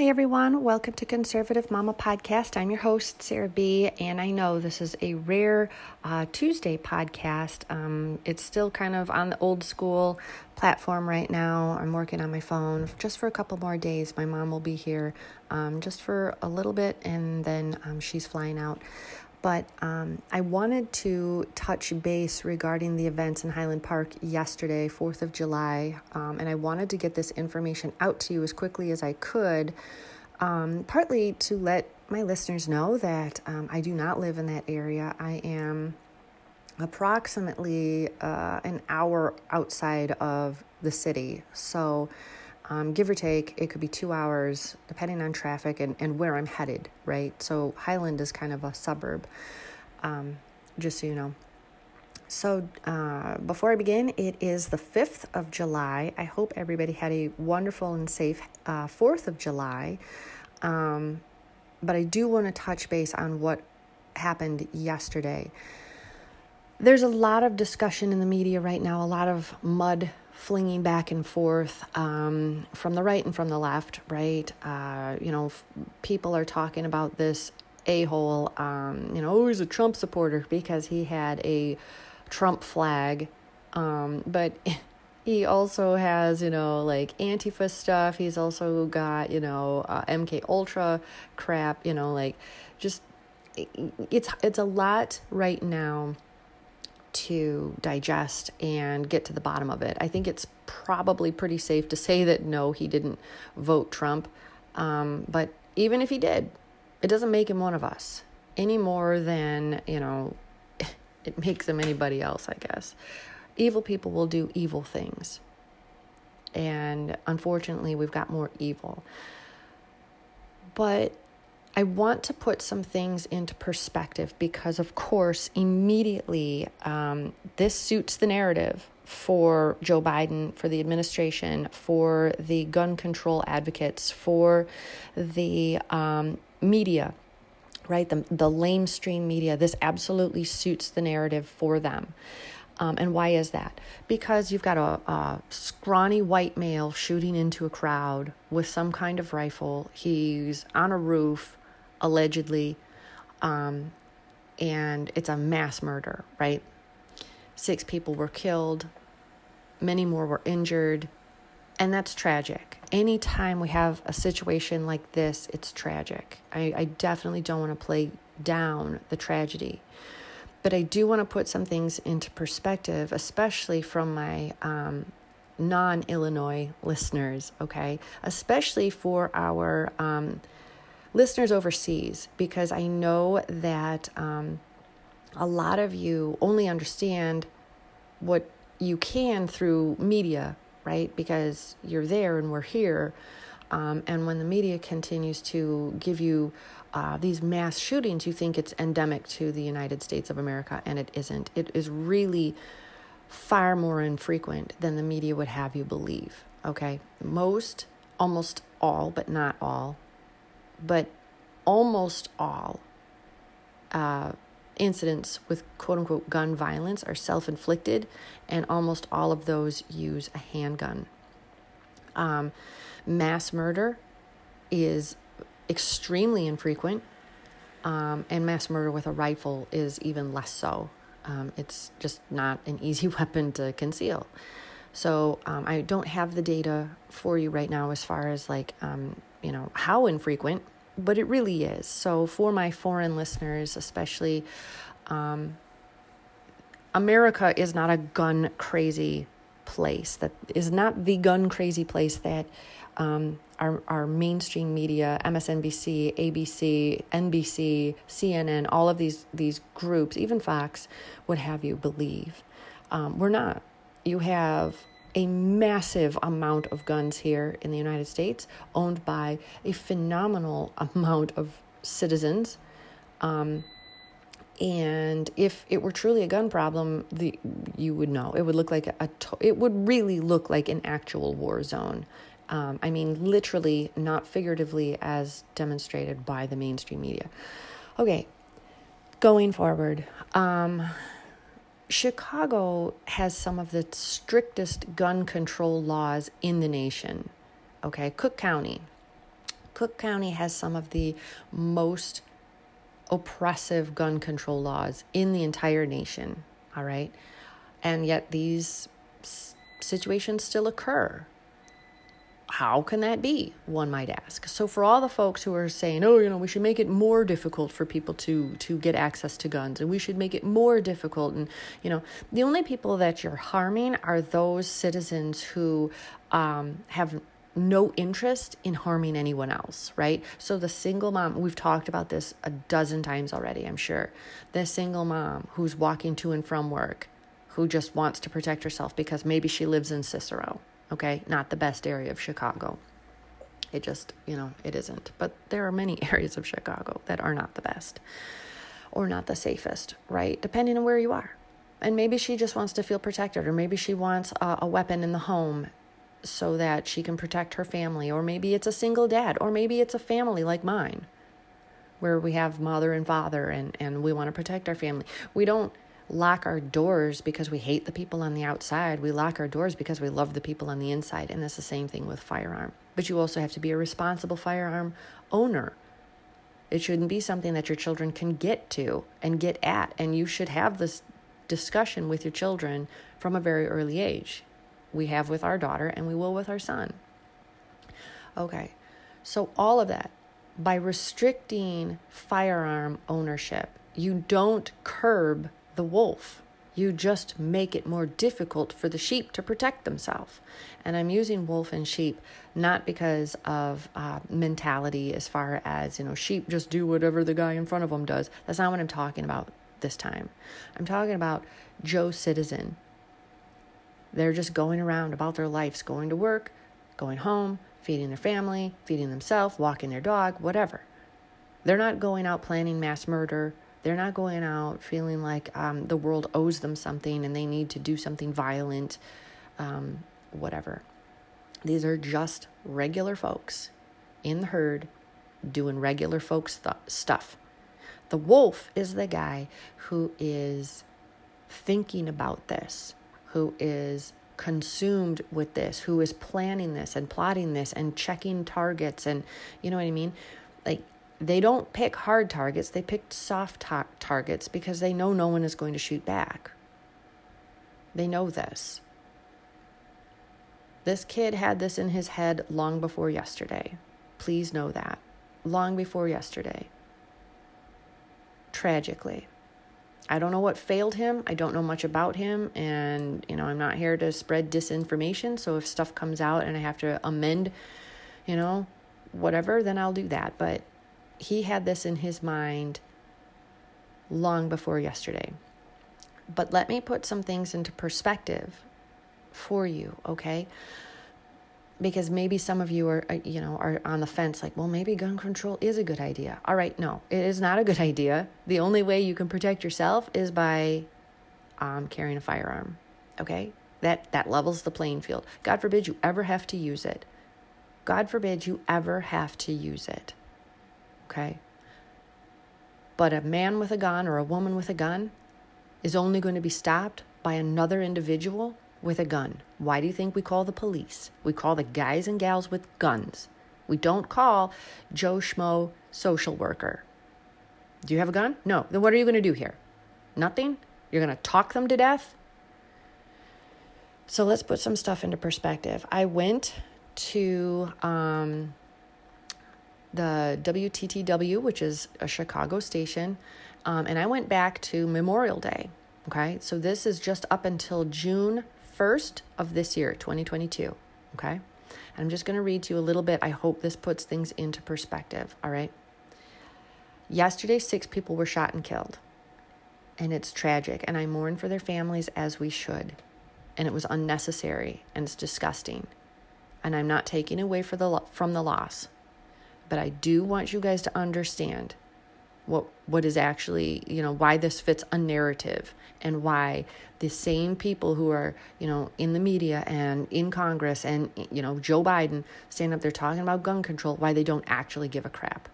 Hi, everyone. Welcome to Conservative Mama Podcast. I'm your host, Sarah B., and I know this is a rare uh, Tuesday podcast. Um, it's still kind of on the old school platform right now. I'm working on my phone just for a couple more days. My mom will be here um, just for a little bit, and then um, she's flying out. But um, I wanted to touch base regarding the events in Highland Park yesterday, 4th of July, um, and I wanted to get this information out to you as quickly as I could, um, partly to let my listeners know that um, I do not live in that area. I am approximately uh, an hour outside of the city. So, um, give or take, it could be two hours, depending on traffic and, and where I'm headed, right? So Highland is kind of a suburb, um, just so you know. So, uh, before I begin, it is the 5th of July. I hope everybody had a wonderful and safe uh, 4th of July. Um, but I do want to touch base on what happened yesterday. There's a lot of discussion in the media right now, a lot of mud flinging back and forth um, from the right and from the left, right? Uh, you know, f- people are talking about this a hole, um, you know, oh, he's a Trump supporter because he had a Trump flag. Um, but he also has, you know, like Antifa stuff. He's also got, you know, uh, MK Ultra crap, you know, like just it's it's a lot right now to digest and get to the bottom of it. I think it's probably pretty safe to say that no, he didn't vote Trump. Um, but even if he did, it doesn't make him one of us any more than, you know, it makes him anybody else, I guess. Evil people will do evil things. And unfortunately, we've got more evil. But I want to put some things into perspective because, of course, immediately um, this suits the narrative for Joe Biden, for the administration, for the gun control advocates, for the um, media, right? The, the lamestream media. This absolutely suits the narrative for them. Um, and why is that? Because you've got a, a, scrawny white male shooting into a crowd with some kind of rifle. He's on a roof allegedly, um, and it's a mass murder, right? Six people were killed, many more were injured, and that's tragic. Anytime we have a situation like this, it's tragic. I, I definitely don't want to play down the tragedy. But I do want to put some things into perspective, especially from my um, non Illinois listeners, okay? Especially for our um, listeners overseas because I know that um, a lot of you only understand what you can through media, right? Because you're there and we're here. Um, and when the media continues to give you uh, these mass shootings, you think it's endemic to the United States of America, and it isn't. It is really far more infrequent than the media would have you believe. Okay? Most, almost all, but not all, but almost all uh, incidents with quote unquote gun violence are self inflicted, and almost all of those use a handgun. Um, mass murder is extremely infrequent, um, and mass murder with a rifle is even less so. Um, it's just not an easy weapon to conceal. So um, I don't have the data for you right now as far as like um, you know how infrequent, but it really is. So for my foreign listeners, especially, um, America is not a gun crazy place. That is not the gun crazy place that um, our our mainstream media, MSNBC, ABC, NBC, CNN, all of these these groups, even Fox, would have you believe. Um, we're not. You have a massive amount of guns here in the United States, owned by a phenomenal amount of citizens. Um, and if it were truly a gun problem, the you would know it would look like a, a it would really look like an actual war zone. Um, I mean, literally, not figuratively, as demonstrated by the mainstream media. Okay, going forward. Um, Chicago has some of the strictest gun control laws in the nation. Okay, Cook County, Cook County has some of the most oppressive gun control laws in the entire nation, all right? And yet these situations still occur. How can that be? One might ask. So, for all the folks who are saying, "Oh, you know, we should make it more difficult for people to to get access to guns, and we should make it more difficult," and you know, the only people that you're harming are those citizens who um, have no interest in harming anyone else, right? So the single mom, we've talked about this a dozen times already, I'm sure. The single mom who's walking to and from work, who just wants to protect herself because maybe she lives in Cicero, okay? Not the best area of Chicago. It just, you know, it isn't. But there are many areas of Chicago that are not the best or not the safest, right? Depending on where you are. And maybe she just wants to feel protected, or maybe she wants a, a weapon in the home so that she can protect her family. Or maybe it's a single dad, or maybe it's a family like mine, where we have mother and father and, and we want to protect our family. We don't lock our doors because we hate the people on the outside. We lock our doors because we love the people on the inside. And that's the same thing with firearm. But you also have to be a responsible firearm owner. It shouldn't be something that your children can get to and get at. And you should have this discussion with your children from a very early age we have with our daughter and we will with our son. Okay, so all of that, by restricting firearm ownership, you don't curb the wolf. You just make it more difficult for the sheep to protect themselves. And I'm using wolf and sheep not because of uh, mentality as far as, you know, sheep just do whatever the guy in front of them does. That's not what I'm talking about this time. I'm talking about Joe Citizen they're just going around about their lives, going to work, going home, feeding their family, feeding themselves, walking their dog, whatever. They're not going out planning mass murder. They're not going out feeling like um, the world owes them something and they need to do something violent, um, whatever. These are just regular folks in the herd doing regular folks th- stuff. The wolf is the guy who is thinking about this who is consumed with this, who is planning this and plotting this and checking targets and you know what I mean? Like they don't pick hard targets, they pick soft tar- targets because they know no one is going to shoot back. They know this. This kid had this in his head long before yesterday. Please know that. Long before yesterday. Tragically. I don't know what failed him. I don't know much about him. And, you know, I'm not here to spread disinformation. So if stuff comes out and I have to amend, you know, whatever, then I'll do that. But he had this in his mind long before yesterday. But let me put some things into perspective for you, okay? because maybe some of you are uh, you know are on the fence like well maybe gun control is a good idea. All right no it is not a good idea. The only way you can protect yourself is by um, carrying a firearm okay? That that levels the playing field. God forbid you ever have to use it. God forbid you ever have to use it okay but a man with a gun or a woman with a gun is only going to be stopped by another individual with a gun. Why do you think we call the police? We call the guys and gals with guns. We don't call Joe Schmo social worker. Do you have a gun? No. Then what are you going to do here? Nothing? You're going to talk them to death? So let's put some stuff into perspective. I went to um, the WTTW, which is a Chicago station, um, and I went back to Memorial Day. Okay, so this is just up until June 1st of this year, 2022. Okay. And I'm just going to read to you a little bit. I hope this puts things into perspective. All right. Yesterday, six people were shot and killed. And it's tragic. And I mourn for their families as we should. And it was unnecessary and it's disgusting. And I'm not taking away for the, from the loss. But I do want you guys to understand what what is actually you know why this fits a narrative and why the same people who are you know in the media and in congress and you know joe biden stand up there talking about gun control why they don't actually give a crap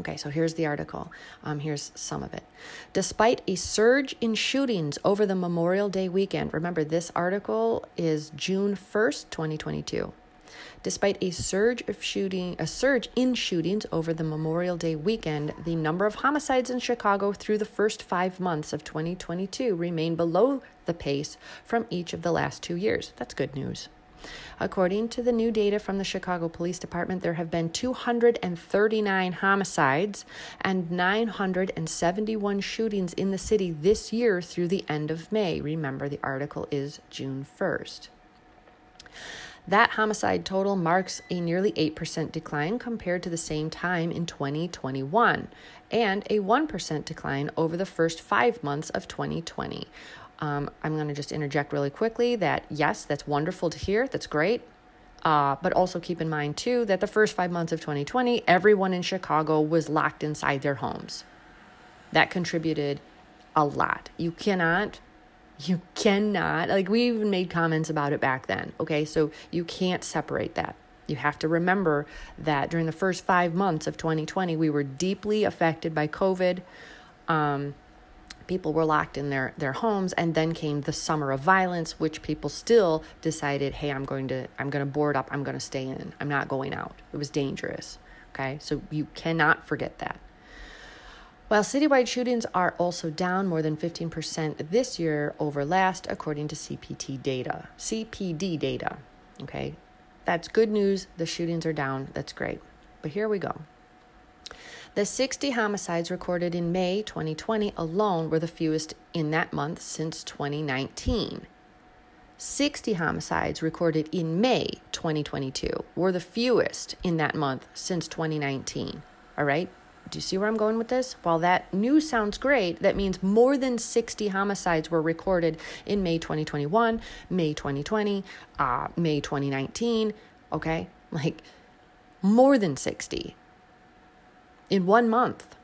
Okay, so here's the article. Um, here's some of it. Despite a surge in shootings over the Memorial Day weekend, remember this article is June 1st, 2022. Despite a surge of shooting, a surge in shootings over the Memorial Day weekend, the number of homicides in Chicago through the first 5 months of 2022 remained below the pace from each of the last 2 years. That's good news. According to the new data from the Chicago Police Department, there have been 239 homicides and 971 shootings in the city this year through the end of May. Remember, the article is June 1st. That homicide total marks a nearly 8% decline compared to the same time in 2021 and a 1% decline over the first five months of 2020. Um, I'm going to just interject really quickly that yes, that's wonderful to hear. That's great. Uh, but also keep in mind, too, that the first five months of 2020, everyone in Chicago was locked inside their homes. That contributed a lot. You cannot, you cannot, like we even made comments about it back then. Okay, so you can't separate that. You have to remember that during the first five months of 2020, we were deeply affected by COVID. Um, people were locked in their, their homes and then came the summer of violence which people still decided hey i'm going to i'm going to board up i'm going to stay in i'm not going out it was dangerous okay so you cannot forget that while citywide shootings are also down more than 15% this year over last according to cpt data cpd data okay that's good news the shootings are down that's great but here we go the 60 homicides recorded in May 2020 alone were the fewest in that month since 2019. 60 homicides recorded in May 2022 were the fewest in that month since 2019. All right? Do you see where I'm going with this? While that news sounds great, that means more than 60 homicides were recorded in May 2021, May 2020, uh, May 2019. Okay? Like more than 60 in one month.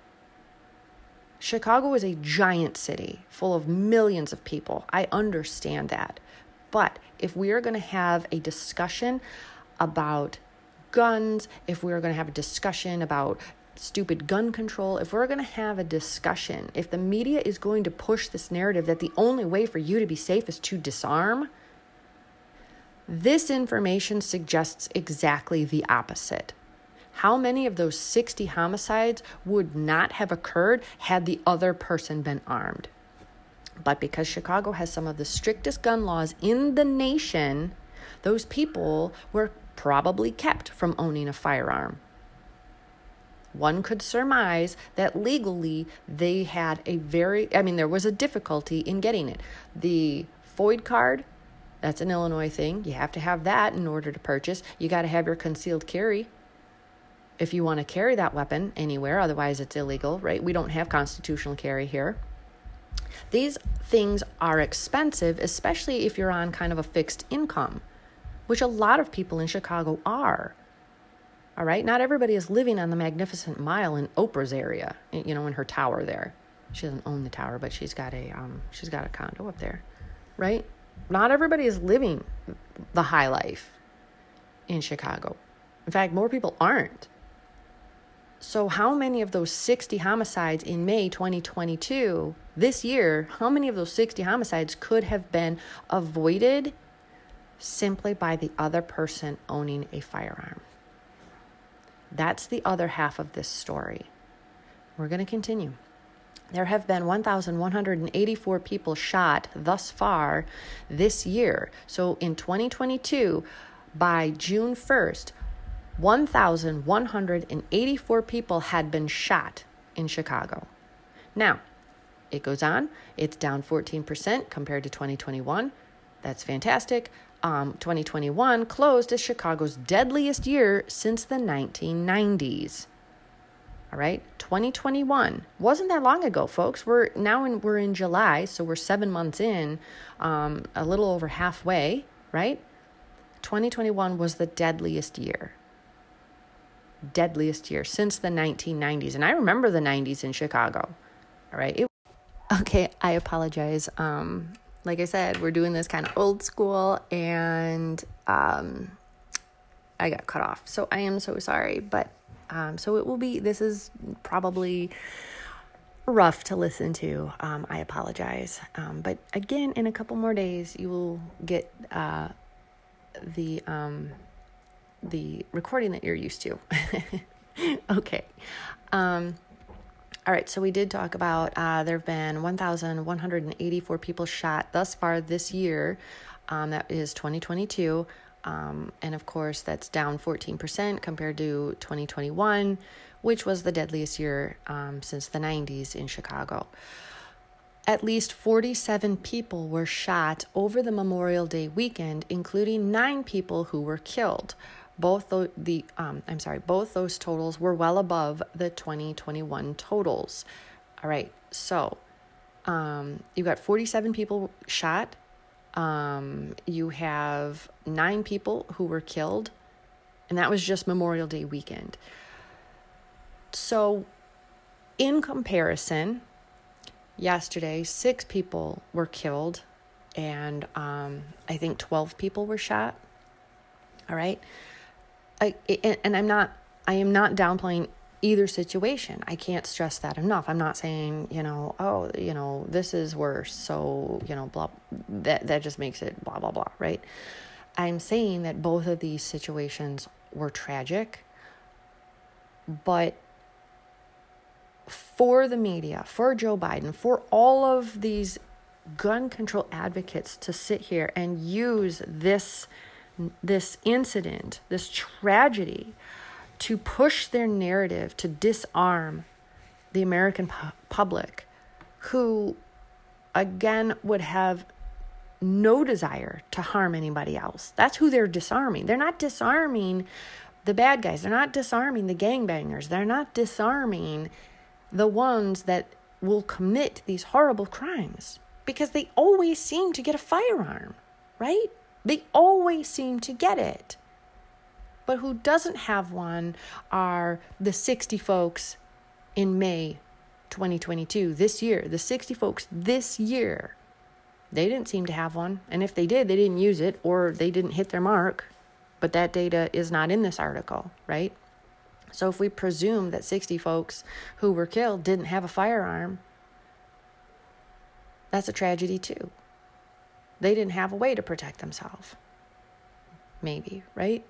Chicago is a giant city full of millions of people. I understand that. But if we are going to have a discussion about guns, if we are going to have a discussion about stupid gun control, if we're going to have a discussion, if the media is going to push this narrative that the only way for you to be safe is to disarm, this information suggests exactly the opposite. How many of those 60 homicides would not have occurred had the other person been armed? But because Chicago has some of the strictest gun laws in the nation, those people were probably kept from owning a firearm. One could surmise that legally they had a very, I mean, there was a difficulty in getting it. The FOID card, that's an Illinois thing. You have to have that in order to purchase. You got to have your concealed carry if you want to carry that weapon anywhere, otherwise it's illegal, right? We don't have constitutional carry here. These things are expensive, especially if you're on kind of a fixed income, which a lot of people in Chicago are. All right, not everybody is living on the Magnificent Mile in Oprah's area, you know, in her tower there. She doesn't own the tower, but she's got a um, she's got a condo up there, right? Not everybody is living the high life in Chicago. In fact, more people aren't. So, how many of those 60 homicides in May 2022, this year, how many of those 60 homicides could have been avoided simply by the other person owning a firearm? That's the other half of this story. We're going to continue. There have been 1,184 people shot thus far this year. So in 2022, by June 1st, 1,184 people had been shot in Chicago. Now, it goes on, it's down 14% compared to 2021. That's fantastic. Um, 2021 closed as Chicago's deadliest year since the 1990s. All right, 2021 wasn't that long ago, folks. We're now in we're in July, so we're seven months in, um, a little over halfway. Right, 2021 was the deadliest year deadliest year since the 1990s. And I remember the 90s in Chicago. All right. It- okay, I apologize. Um, like I said, we're doing this kind of old school and um, I got cut off. So I am so sorry. But um, so it will be, this is probably rough to listen to. Um, I apologize. Um, but again, in a couple more days, you will get uh, the um, the recording that you're used to. okay. Um, all right, so we did talk about uh, there have been 1,184 people shot thus far this year. Um, that is 2022. Um, and of course, that's down 14% compared to 2021, which was the deadliest year um, since the 90s in Chicago. At least 47 people were shot over the Memorial Day weekend, including nine people who were killed. Both the, um, I'm sorry, both those totals were well above the 2021 totals. All right, so um, you got 47 people shot. Um, you have nine people who were killed, and that was just Memorial Day weekend. So, in comparison, yesterday six people were killed, and um, I think 12 people were shot. All right. I, and I'm not, I am not downplaying either situation. I can't stress that enough. I'm not saying, you know, oh, you know, this is worse. So, you know, blah, that, that just makes it blah, blah, blah, right? I'm saying that both of these situations were tragic, but for the media, for Joe Biden, for all of these gun control advocates to sit here and use this this incident, this tragedy, to push their narrative to disarm the American pu- public who, again, would have no desire to harm anybody else. That's who they're disarming. They're not disarming the bad guys, they're not disarming the gangbangers, they're not disarming the ones that will commit these horrible crimes because they always seem to get a firearm, right? They always seem to get it. But who doesn't have one are the 60 folks in May 2022, this year. The 60 folks this year. They didn't seem to have one. And if they did, they didn't use it or they didn't hit their mark. But that data is not in this article, right? So if we presume that 60 folks who were killed didn't have a firearm, that's a tragedy too. They didn't have a way to protect themselves. Maybe, right?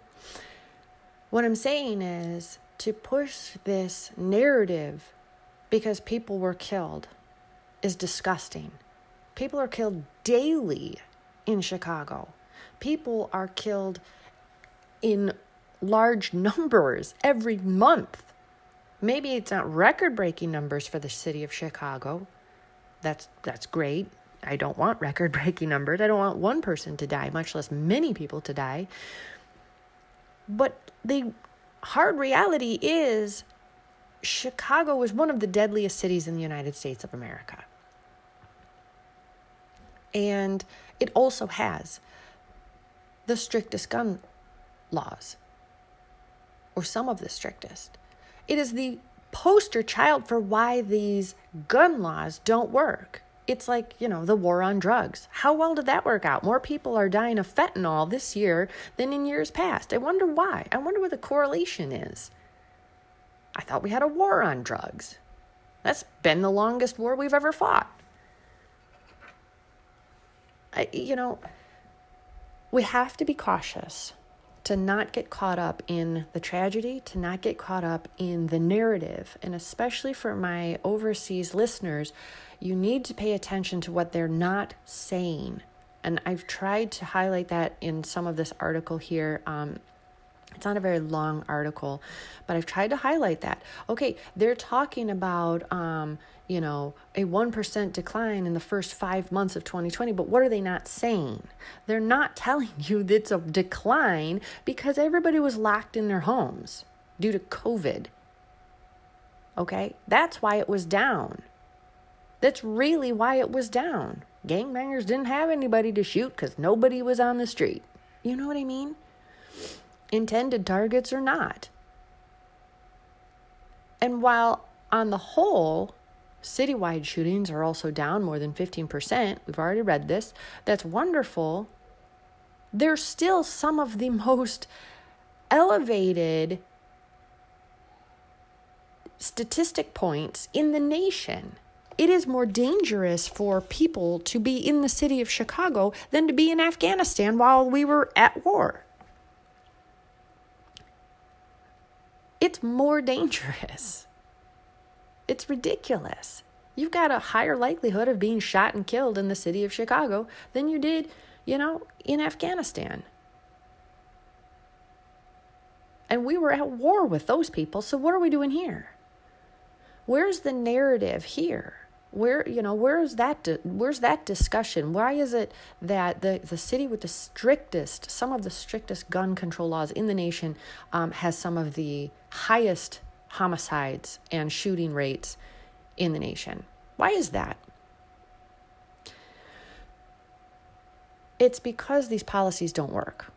What I'm saying is to push this narrative because people were killed is disgusting. People are killed daily in Chicago. People are killed in large numbers every month. Maybe it's not record breaking numbers for the city of Chicago. That's that's great. I don't want record breaking numbers. I don't want one person to die, much less many people to die. But the hard reality is Chicago is one of the deadliest cities in the United States of America. And it also has the strictest gun laws, or some of the strictest. It is the poster child for why these gun laws don't work. It's like, you know, the war on drugs. How well did that work out? More people are dying of fentanyl this year than in years past. I wonder why. I wonder what the correlation is. I thought we had a war on drugs. That's been the longest war we've ever fought. I, you know, we have to be cautious to not get caught up in the tragedy, to not get caught up in the narrative. And especially for my overseas listeners, you need to pay attention to what they're not saying. And I've tried to highlight that in some of this article here. Um, it's not a very long article, but I've tried to highlight that. Okay, they're talking about, um, you know, a 1% decline in the first five months of 2020, but what are they not saying? They're not telling you that it's a decline because everybody was locked in their homes due to COVID. Okay, that's why it was down. That's really why it was down. Gangbangers didn't have anybody to shoot because nobody was on the street. You know what I mean? Intended targets or not. And while on the whole, citywide shootings are also down more than 15%, we've already read this, that's wonderful. There's still some of the most elevated statistic points in the nation it is more dangerous for people to be in the city of Chicago than to be in Afghanistan while we were at war. It's more dangerous. It's ridiculous. You've got a higher likelihood of being shot and killed in the city of Chicago than you did, you know, in Afghanistan. And we were at war with those people, so what are we doing here? Where's the narrative here? Where you know where's that where's that discussion? Why is it that the the city with the strictest, some of the strictest gun control laws in the nation, um, has some of the highest homicides and shooting rates in the nation? Why is that? It's because these policies don't work.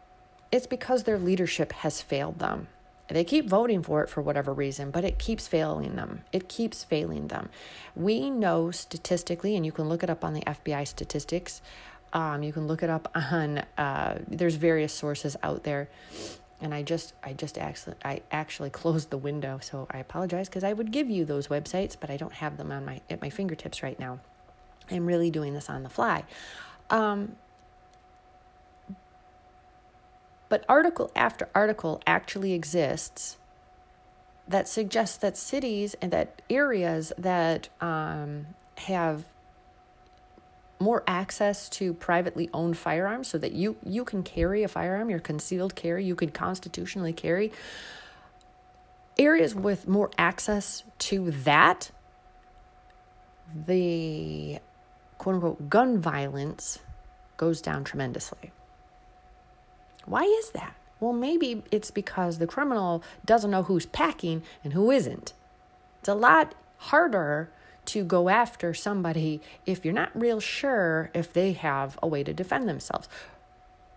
It's because their leadership has failed them. They keep voting for it for whatever reason, but it keeps failing them. It keeps failing them. We know statistically, and you can look it up on the FBI statistics. Um, you can look it up on. Uh, there's various sources out there, and I just I just actually I actually closed the window, so I apologize because I would give you those websites, but I don't have them on my at my fingertips right now. I'm really doing this on the fly. Um, but article after article actually exists that suggests that cities and that areas that um, have more access to privately owned firearms so that you you can carry a firearm your concealed carry you can constitutionally carry areas with more access to that the quote unquote gun violence goes down tremendously why is that? Well, maybe it's because the criminal doesn't know who's packing and who isn't. It's a lot harder to go after somebody if you're not real sure if they have a way to defend themselves.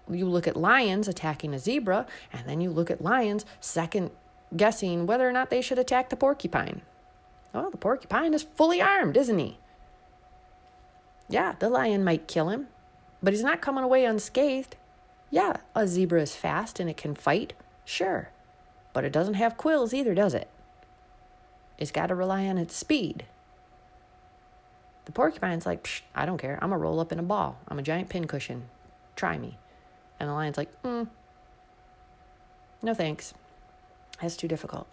You look at lions attacking a zebra, and then you look at lions second guessing whether or not they should attack the porcupine. Well, the porcupine is fully armed, isn't he? Yeah, the lion might kill him, but he's not coming away unscathed. Yeah, a zebra is fast and it can fight, sure. But it doesn't have quills either, does it? It's got to rely on its speed. The porcupine's like, I don't care. I'm a roll up in a ball. I'm a giant pincushion. Try me. And the lion's like, mm, no thanks. That's too difficult.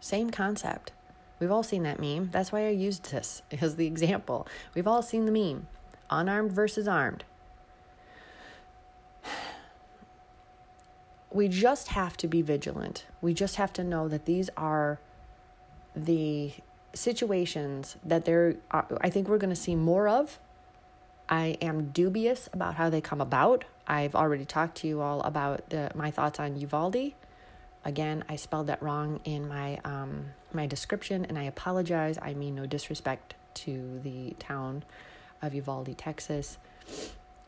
Same concept. We've all seen that meme. That's why I used this as the example. We've all seen the meme unarmed versus armed. We just have to be vigilant. We just have to know that these are the situations that there are, I think we're going to see more of. I am dubious about how they come about. I've already talked to you all about the, my thoughts on Uvalde. Again, I spelled that wrong in my um, my description, and I apologize. I mean no disrespect to the town of Uvalde, Texas.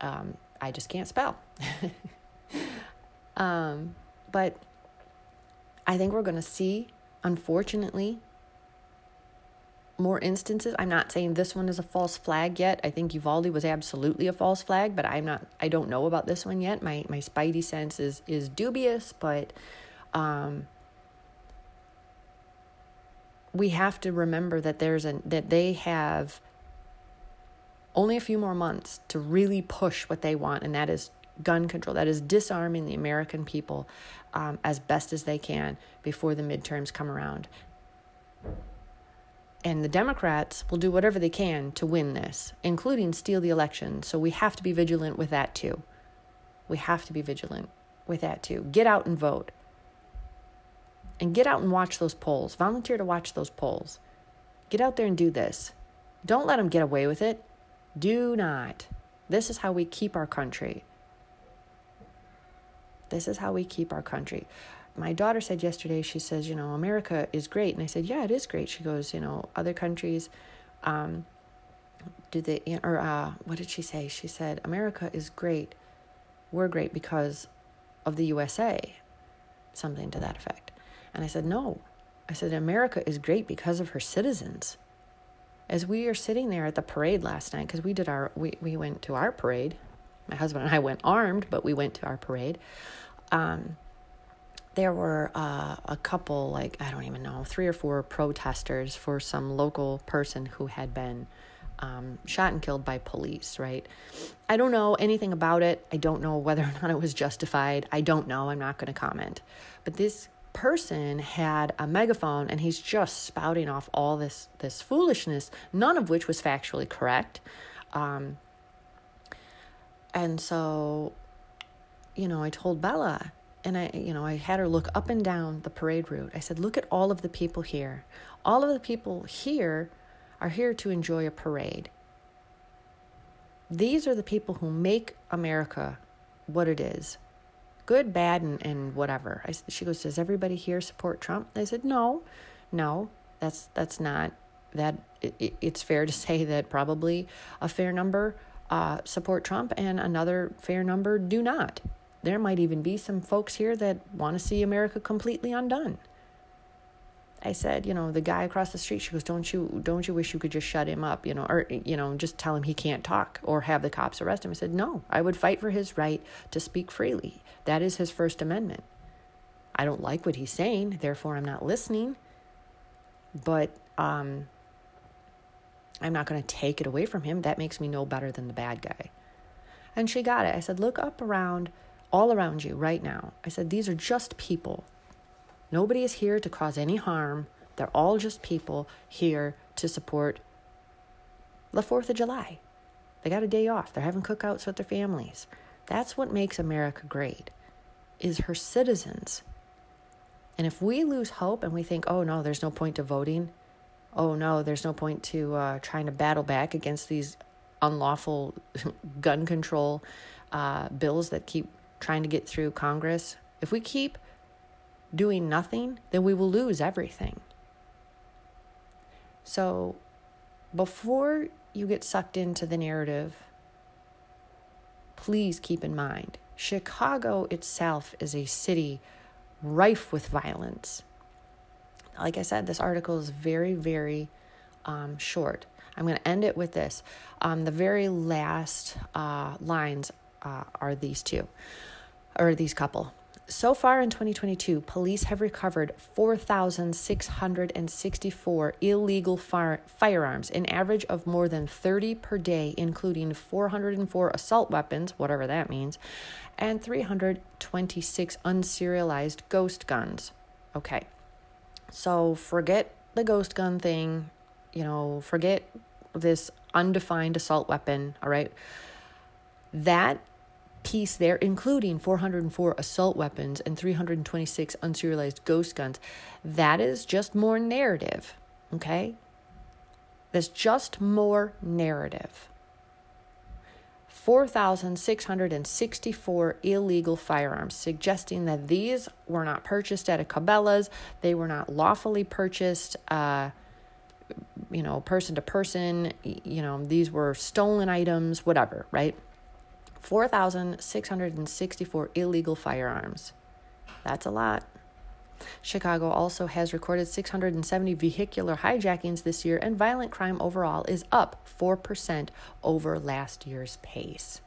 Um, I just can't spell. Um, but I think we're going to see, unfortunately, more instances. I'm not saying this one is a false flag yet. I think Uvalde was absolutely a false flag, but I'm not. I don't know about this one yet. My my spidey sense is is dubious, but um, we have to remember that there's a that they have only a few more months to really push what they want, and that is gun control, that is disarming the American people um, as best as they can before the midterms come around. And the Democrats will do whatever they can to win this, including steal the election. So we have to be vigilant with that too. We have to be vigilant with that too. Get out and vote. And get out and watch those polls. Volunteer to watch those polls. Get out there and do this. Don't let them get away with it. Do not. This is how we keep our country. This is how we keep our country. My daughter said yesterday, she says, you know, America is great. And I said, yeah, it is great. She goes, you know, other countries, um, do they, or uh, what did she say? She said, America is great. We're great because of the USA, something to that effect. And I said, no. I said, America is great because of her citizens. As we are sitting there at the parade last night, because we did our, we, we went to our parade my husband and I went armed, but we went to our parade. Um, there were uh, a couple, like, I don't even know, three or four protesters for some local person who had been um, shot and killed by police, right? I don't know anything about it. I don't know whether or not it was justified. I don't know. I'm not going to comment. But this person had a megaphone and he's just spouting off all this this foolishness, none of which was factually correct. Um, and so, you know, I told Bella, and I, you know, I had her look up and down the parade route. I said, look at all of the people here. All of the people here are here to enjoy a parade. These are the people who make America what it is good, bad, and, and whatever. I, she goes, Does everybody here support Trump? I said, No, no, that's, that's not. That it, it's fair to say that probably a fair number uh, support Trump and another fair number do not. There might even be some folks here that want to see America completely undone. I said, you know, the guy across the street, she goes, don't you, don't you wish you could just shut him up, you know, or, you know, just tell him he can't talk or have the cops arrest him. I said, no, I would fight for his right to speak freely. That is his First Amendment. I don't like what he's saying, therefore I'm not listening. But um, I'm not going to take it away from him. That makes me no better than the bad guy. And she got it. I said, look up around, all around you right now. I said, these are just people. Nobody is here to cause any harm. They're all just people here to support the 4th of July. They got a day off. They're having cookouts with their families. That's what makes America great is her citizens. And if we lose hope and we think, oh no, there's no point to voting, oh no, there's no point to uh, trying to battle back against these unlawful gun control uh, bills that keep trying to get through Congress, if we keep doing nothing, then we will lose everything. So before you get sucked into the narrative, please keep in mind Chicago itself is a city rife with violence. Like I said, this article is very, very um, short. I'm going to end it with this. Um, the very last uh, lines uh, are these two, or these couple. So far in 2022, police have recovered 4,664 illegal fire- firearms, an average of more than 30 per day, including 404 assault weapons, whatever that means, and 326 unserialized ghost guns. Okay, so forget the ghost gun thing, you know, forget this undefined assault weapon, all right? That piece there, including 404 assault weapons and 326 unserialized ghost guns. That is just more narrative, okay? That's just more narrative. 4,664 illegal firearms, suggesting that these were not purchased at a Cabela's, they were not lawfully purchased, uh, you know, person to person, you know, these were stolen items, whatever, right? 4,664 illegal firearms. That's a lot. Chicago also has recorded 670 vehicular hijackings this year, and violent crime overall is up 4% over last year's pace.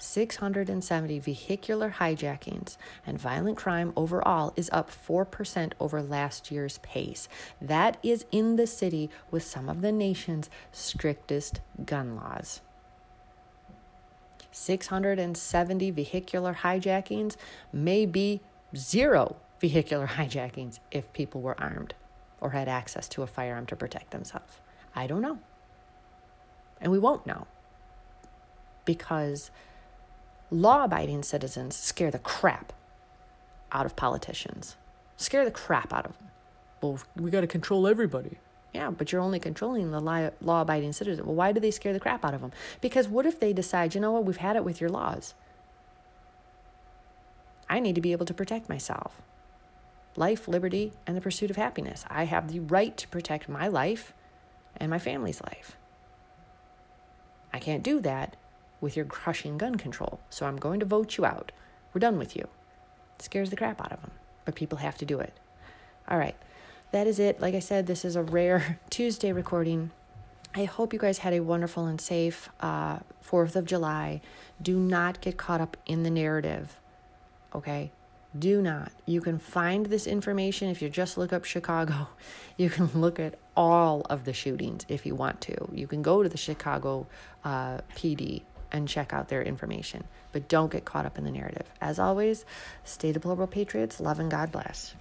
670 vehicular hijackings and violent crime overall is up 4% over last year's pace. That is in the city with some of the nation's strictest gun laws. 670 vehicular hijackings, may be zero vehicular hijackings if people were armed or had access to a firearm to protect themselves. I don't know. And we won't know because law abiding citizens scare the crap out of politicians, scare the crap out of them. Well, we got to control everybody. Yeah, but you're only controlling the law abiding citizen. Well, why do they scare the crap out of them? Because what if they decide, you know what, we've had it with your laws? I need to be able to protect myself. Life, liberty, and the pursuit of happiness. I have the right to protect my life and my family's life. I can't do that with your crushing gun control, so I'm going to vote you out. We're done with you. It scares the crap out of them, but people have to do it. All right that is it. Like I said, this is a rare Tuesday recording. I hope you guys had a wonderful and safe uh, 4th of July. Do not get caught up in the narrative, okay? Do not. You can find this information if you just look up Chicago. You can look at all of the shootings if you want to. You can go to the Chicago uh, PD and check out their information. But don't get caught up in the narrative. As always, stay deplorable patriots, love and God bless.